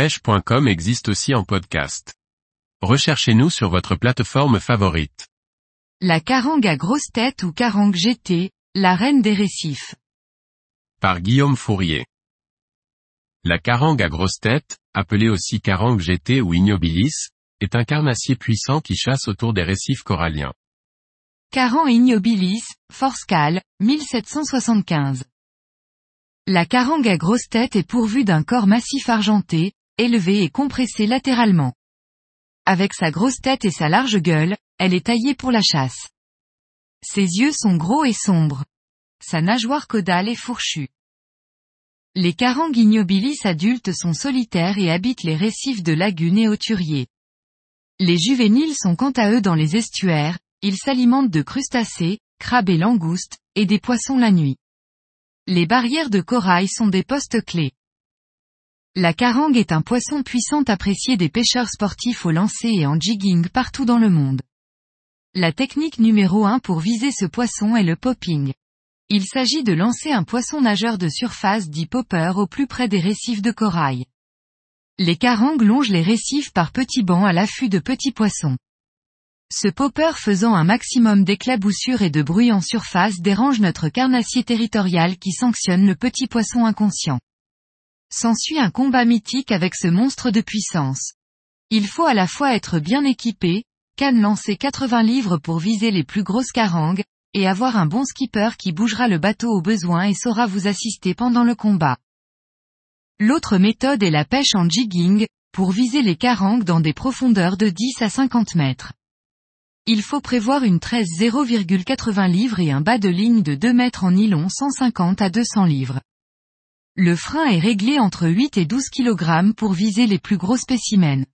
pêche.com existe aussi en podcast. Recherchez-nous sur votre plateforme favorite. La carangue à grosse tête ou carangue GT, la reine des récifs. Par Guillaume Fourier. La carangue à grosse tête, appelée aussi carangue GT ou ignobilis, est un carnassier puissant qui chasse autour des récifs coralliens. Caran ignobilis, Forscal, 1775. La carangue à grosse tête est pourvue d'un corps massif argenté, élevé et compressé latéralement. Avec sa grosse tête et sa large gueule, elle est taillée pour la chasse. Ses yeux sont gros et sombres. Sa nageoire caudale est fourchue. Les carangues ignobilis adultes sont solitaires et habitent les récifs de lagunes et hauturiers. Les juvéniles sont quant à eux dans les estuaires, ils s'alimentent de crustacés, crabes et langoustes, et des poissons la nuit. Les barrières de corail sont des postes clés. La carangue est un poisson puissant apprécié des pêcheurs sportifs au lancer et en jigging partout dans le monde. La technique numéro 1 pour viser ce poisson est le popping. Il s'agit de lancer un poisson nageur de surface dit popper au plus près des récifs de corail. Les carangues longent les récifs par petits bancs à l'affût de petits poissons. Ce popper faisant un maximum d'éclaboussures et de bruit en surface dérange notre carnassier territorial qui sanctionne le petit poisson inconscient. S'ensuit un combat mythique avec ce monstre de puissance. Il faut à la fois être bien équipé, canne lancer 80 livres pour viser les plus grosses carangues, et avoir un bon skipper qui bougera le bateau au besoin et saura vous assister pendant le combat. L'autre méthode est la pêche en jigging, pour viser les carangues dans des profondeurs de 10 à 50 mètres. Il faut prévoir une tresse 0,80 livres et un bas de ligne de 2 mètres en nylon 150 à 200 livres. Le frein est réglé entre 8 et 12 kg pour viser les plus gros spécimens.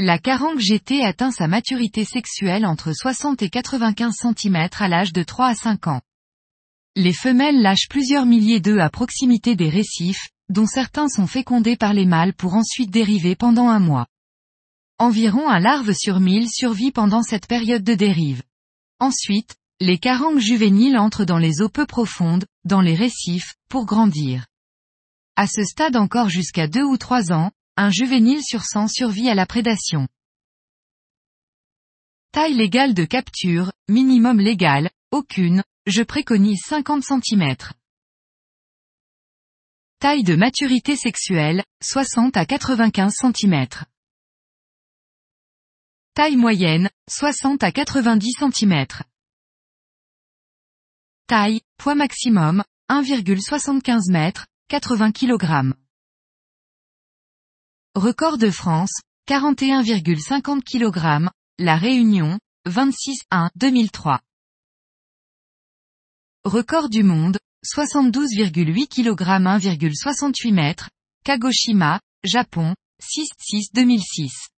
La carangue GT atteint sa maturité sexuelle entre 60 et 95 cm à l'âge de 3 à 5 ans. Les femelles lâchent plusieurs milliers d'œufs à proximité des récifs, dont certains sont fécondés par les mâles pour ensuite dériver pendant un mois. Environ un larve sur mille survit pendant cette période de dérive. Ensuite, les carangues juvéniles entrent dans les eaux peu profondes, dans les récifs, pour grandir. À ce stade encore jusqu'à deux ou trois ans, un juvénile sur 100 survit à la prédation. Taille légale de capture, minimum légal, aucune, je préconise 50 cm. Taille de maturité sexuelle, 60 à 95 cm. Taille moyenne, 60 à 90 cm. Taille, poids maximum, 1,75 m, 80 kg. Record de France, 41,50 kg, La Réunion, 26-1-2003. Record du monde, 72,8 kg 1,68 m, Kagoshima, Japon, 6-6-2006.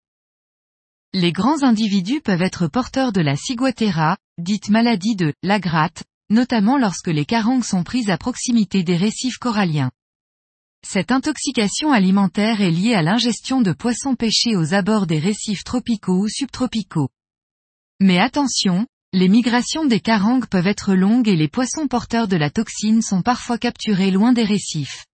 Les grands individus peuvent être porteurs de la ciguatera, dite maladie de la gratte, notamment lorsque les carangues sont prises à proximité des récifs coralliens. Cette intoxication alimentaire est liée à l'ingestion de poissons pêchés aux abords des récifs tropicaux ou subtropicaux. Mais attention, les migrations des carangues peuvent être longues et les poissons porteurs de la toxine sont parfois capturés loin des récifs.